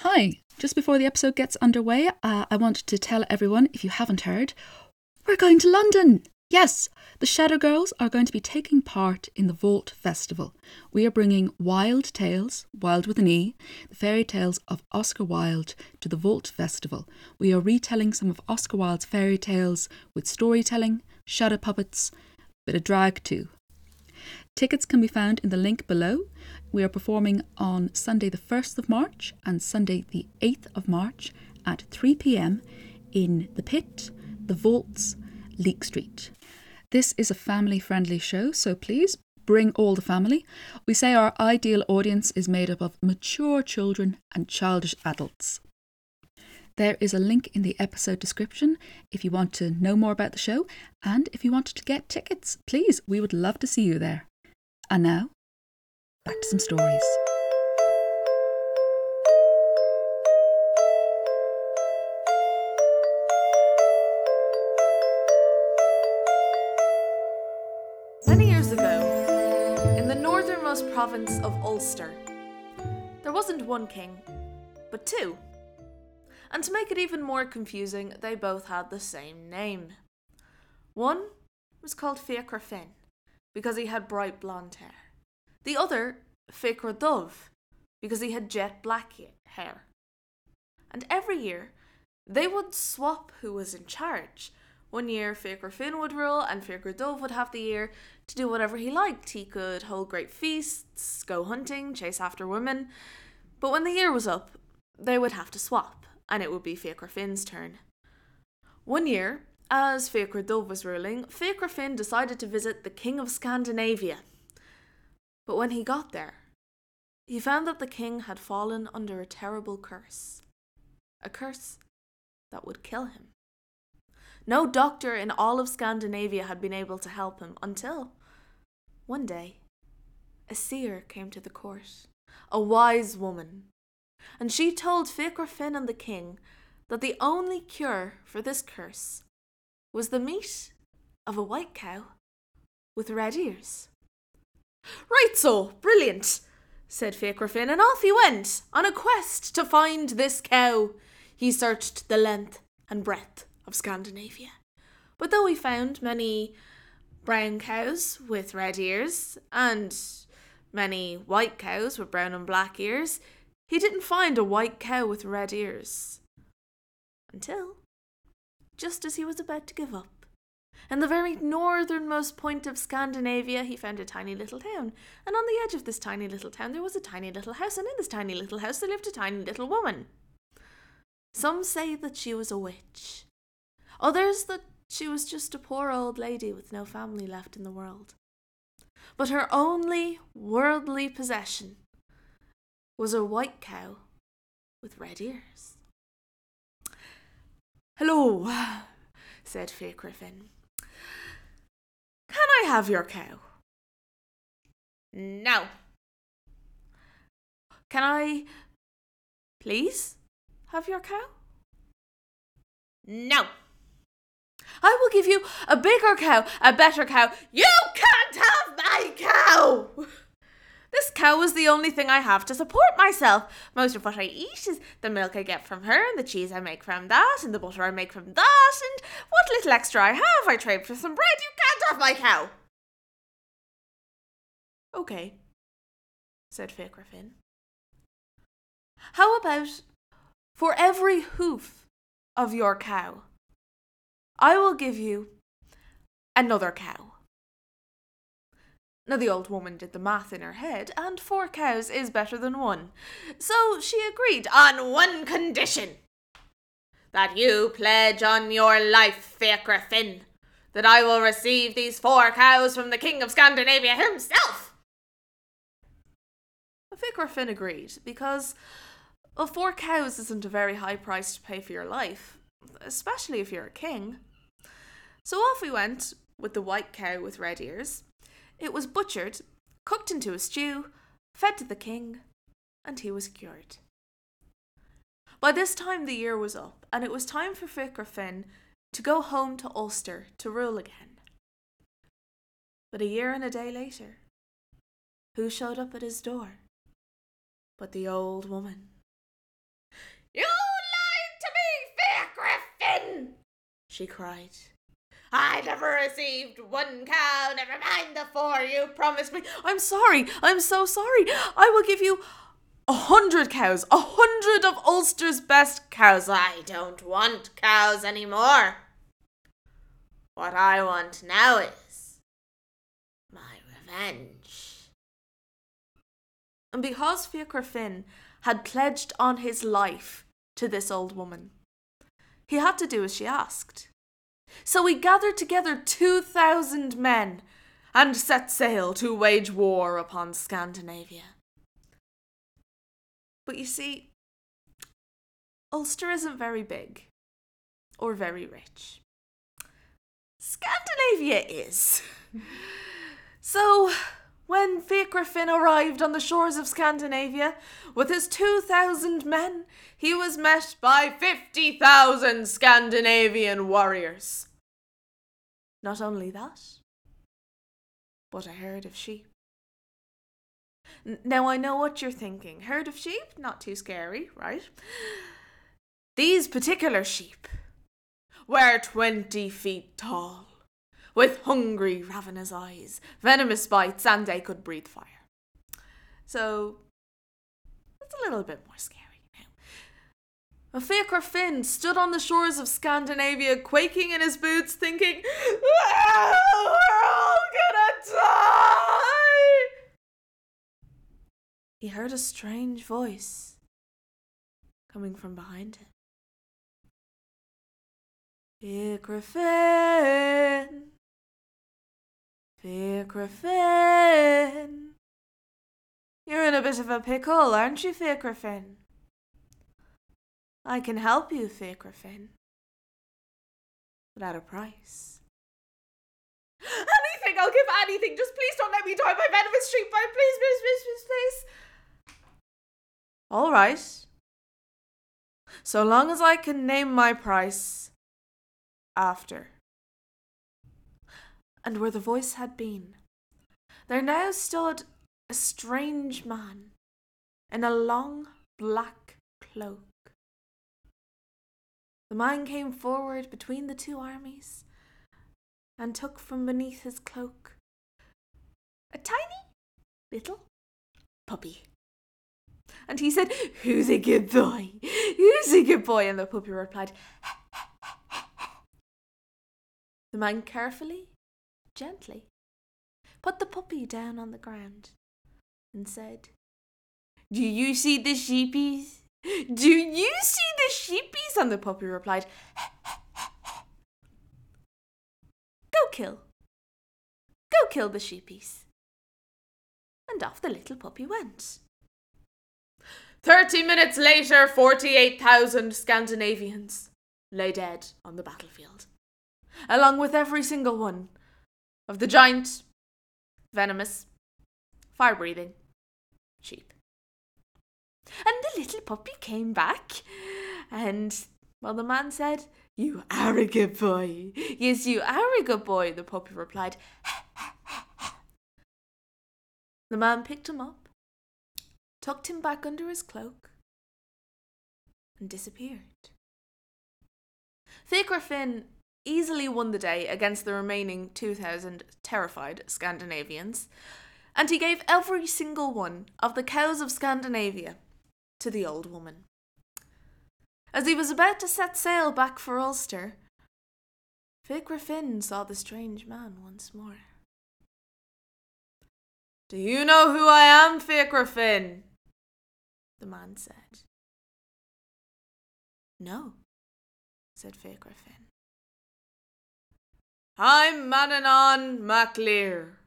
Hi, just before the episode gets underway, uh, I wanted to tell everyone, if you haven't heard, we're going to London! Yes, the Shadow Girls are going to be taking part in the Vault Festival. We are bringing Wild Tales, Wild with an E, the fairy tales of Oscar Wilde, to the Vault Festival. We are retelling some of Oscar Wilde's fairy tales with storytelling, shadow puppets, bit of drag too. Tickets can be found in the link below. We are performing on Sunday the 1st of March and Sunday the 8th of March at 3 pm in the Pit, the Vaults, Leake Street. This is a family friendly show, so please bring all the family. We say our ideal audience is made up of mature children and childish adults. There is a link in the episode description if you want to know more about the show and if you want to get tickets, please, we would love to see you there. And now, back to some stories. Many years ago, in the northernmost province of Ulster, there wasn't one king, but two. And to make it even more confusing, they both had the same name. One was called Fiachra Finn, because he had bright blonde hair. The other, Fiachra Dove, because he had jet black hair. And every year, they would swap who was in charge. One year, Fiachra Finn would rule, and Fiachra Dove would have the year to do whatever he liked. He could hold great feasts, go hunting, chase after women. But when the year was up, they would have to swap, and it would be Fiachra Finn's turn. One year, as Dove was ruling, Fiachra Finn decided to visit the King of Scandinavia. But when he got there, he found that the king had fallen under a terrible curse. A curse that would kill him. No doctor in all of Scandinavia had been able to help him until one day a seer came to the court, a wise woman, and she told Fiachra Finn and the king that the only cure for this curse was the meat of a white cow with red ears. Right so, brilliant, said Fiachra and off he went on a quest to find this cow. He searched the length and breadth of Scandinavia. But though he found many brown cows with red ears and many white cows with brown and black ears, he didn't find a white cow with red ears. Until just as he was about to give up. In the very northernmost point of Scandinavia, he found a tiny little town, and on the edge of this tiny little town there was a tiny little house, and in this tiny little house there lived a tiny little woman. Some say that she was a witch, others that she was just a poor old lady with no family left in the world. But her only worldly possession was a white cow with red ears. Hello, said Fiachra Finn. Can I have your cow? No. Can I please have your cow? No. I will give you a bigger cow, a better cow. You can't have my cow! This cow is the only thing I have to support myself. Most of what I eat is the milk I get from her, and the cheese I make from that, and the butter I make from that, and what little extra I have I trade for some bread. You can't have my cow! Okay, said Fiachra Finn. How about for every hoof of your cow, I will give you another cow. Now, the old woman did the math in her head, and four cows is better than one. So she agreed on one condition that you pledge on your life, Fiachra Finn, that I will receive these four cows from the King of Scandinavia himself. Fiachra Finn agreed, because well, four cows isn't a very high price to pay for your life, especially if you're a king. So off we went with the white cow with red ears. It was butchered, cooked into a stew, fed to the king, and he was cured. By this time, the year was up, and it was time for Fiachra Finn to go home to Ulster to rule again. But a year and a day later, who showed up at his door but the old woman? You lied to me, Fiachra Finn! she cried. I never received one cow, never mind the four you promised me. I'm sorry, I'm so sorry. I will give you a hundred cows, a hundred of Ulster's best cows. I don't want cows anymore. What I want now is my revenge. And because Fiachra Finn had pledged on his life to this old woman, he had to do as she asked. So he gathered together 2,000 men and set sail to wage war upon Scandinavia. But you see, Ulster isn't very big or very rich. Scandinavia is. so, when Fiachra Finn arrived on the shores of Scandinavia with his 2,000 men, he was met by 50,000 Scandinavian warriors. Not only that, but a herd of sheep. Now I know what you're thinking. Herd of sheep? Not too scary, right? These particular sheep were 20 feet tall, with hungry, ravenous eyes, venomous bites, and they could breathe fire. So, it's a little bit more scary now. Fiachra Finn stood on the shores of Scandinavia, quaking in his boots, thinking, "Ah, We're all gonna die! He heard a strange voice coming from behind him. Fiachra Finn, Fiachra Finn. You're in a bit of a pickle, aren't you, Fiachra Finn? I can help you, Fiachra Finn. But at a price. Anything, I'll give anything. Just please don't let me die by venomous sheep bite. Please, please, please, please, please. All right. So long as I can name my price after. And where the voice had been, there now stood a strange man in a long black cloak. The man came forward between the two armies and took from beneath his cloak a tiny little puppy. And he said, Who's a good boy? Who's a good boy? And the puppy replied, The man carefully, gently, put the puppy down on the ground and said, Do you see the sheepies? Do you see the sheepies? And the puppy replied, Go kill. Go kill the sheepies. And off the little puppy went. Thirty minutes later, 48,000 Scandinavians lay dead on the battlefield, along with every single one of the giant, venomous, fire breathing sheep. And the little puppy came back, and, well, the man said, You are a good boy. Yes, you are a good boy, the puppy replied. The man picked him up, tucked him back under his cloak, and disappeared. Fiachra Finn easily won the day against the remaining 2,000 terrified Scandinavians, and he gave every single one of the cows of Scandinavia to the old woman. As he was about to set sail back for Ulster, Fiachra Finn saw the strange man once more. Do you know who I am, Fiachra Finn? The man said. No, said Fiachra Finn. I'm Manannán mac Lir.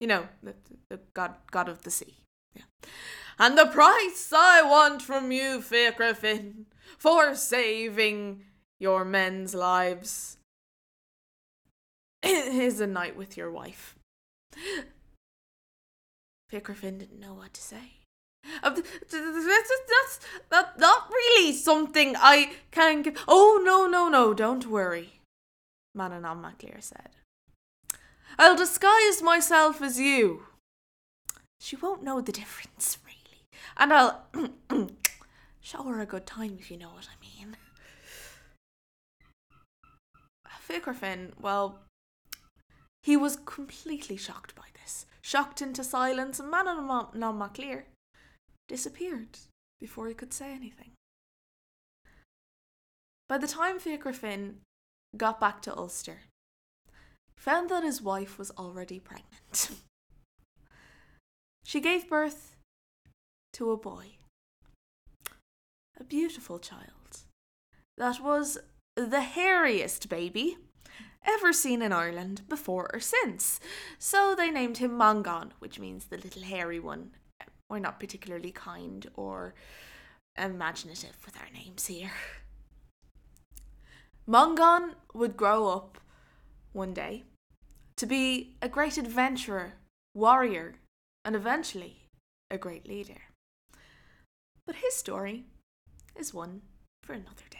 You know, the, the god, god of the sea. Yeah. And the price I want from you, Fiachra Finn, for saving your men's lives is a night with your wife. Fiachra Finn didn't know what to say. Uh, th- th- th- That's, that's, not really something I can give. Oh, no, no, no, don't worry, Manannán mac Lir said. I'll disguise myself as you. She won't know the difference. And I'll show her a good time, if you know what I mean. Fiachra Finn, well, he was completely shocked by this, shocked into silence, and Manon oh, Maclear disappeared before he could say anything. By the time Fiachra Finn got back to Ulster, he found that his wife was already pregnant. she gave birth to a boy, a beautiful child that was the hairiest baby ever seen in Ireland before or since. So they named him Mongan, which means the little hairy one. We're not particularly kind or imaginative with our names here. Mongan would grow up one day to be a great adventurer, warrior, and eventually a great leader. But his story is one for another day.